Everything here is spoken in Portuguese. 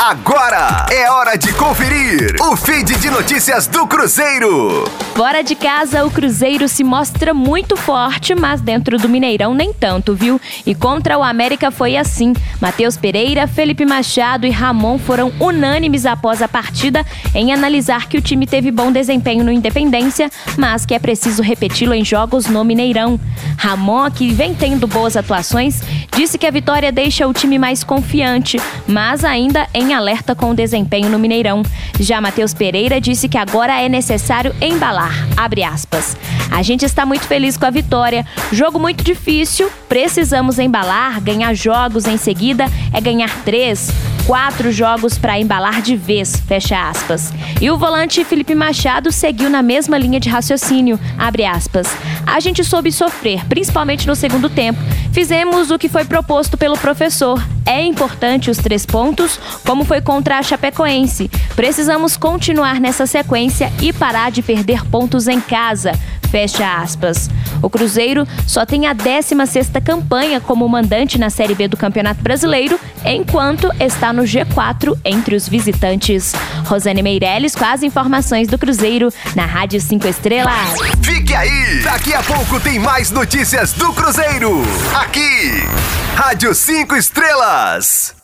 Agora é hora de conferir o feed de notícias do Cruzeiro. Fora de casa, o Cruzeiro se mostra muito forte, mas dentro do Mineirão nem tanto, viu? E contra o América foi assim. Matheus Pereira, Felipe Machado e Ramon foram unânimes após a partida em analisar que o time teve bom desempenho no Independência, mas que é preciso repeti-lo em jogos no Mineirão. Ramon, que vem tendo boas atuações, disse que a vitória deixa o time mais confiante, mas ainda em alerta com o desempenho no Mineirão. Já Matheus Pereira disse que agora é necessário embalar. A gente está muito feliz com a vitória. Jogo muito difícil, precisamos embalar, ganhar jogos em seguida é ganhar três quatro jogos para embalar de vez, fecha aspas. E o volante Felipe Machado seguiu na mesma linha de raciocínio, abre aspas. A gente soube sofrer, principalmente no segundo tempo. Fizemos o que foi proposto pelo professor. É importante os três pontos, como foi contra a Chapecoense. Precisamos continuar nessa sequência e parar de perder pontos em casa. Fecha aspas. O Cruzeiro só tem a 16ª campanha como mandante na Série B do Campeonato Brasileiro, enquanto está no G4 entre os visitantes. Rosane Meirelles com as informações do Cruzeiro na Rádio 5 Estrelas. Fique aí! Daqui a pouco tem mais notícias do Cruzeiro. Aqui, Rádio 5 Estrelas.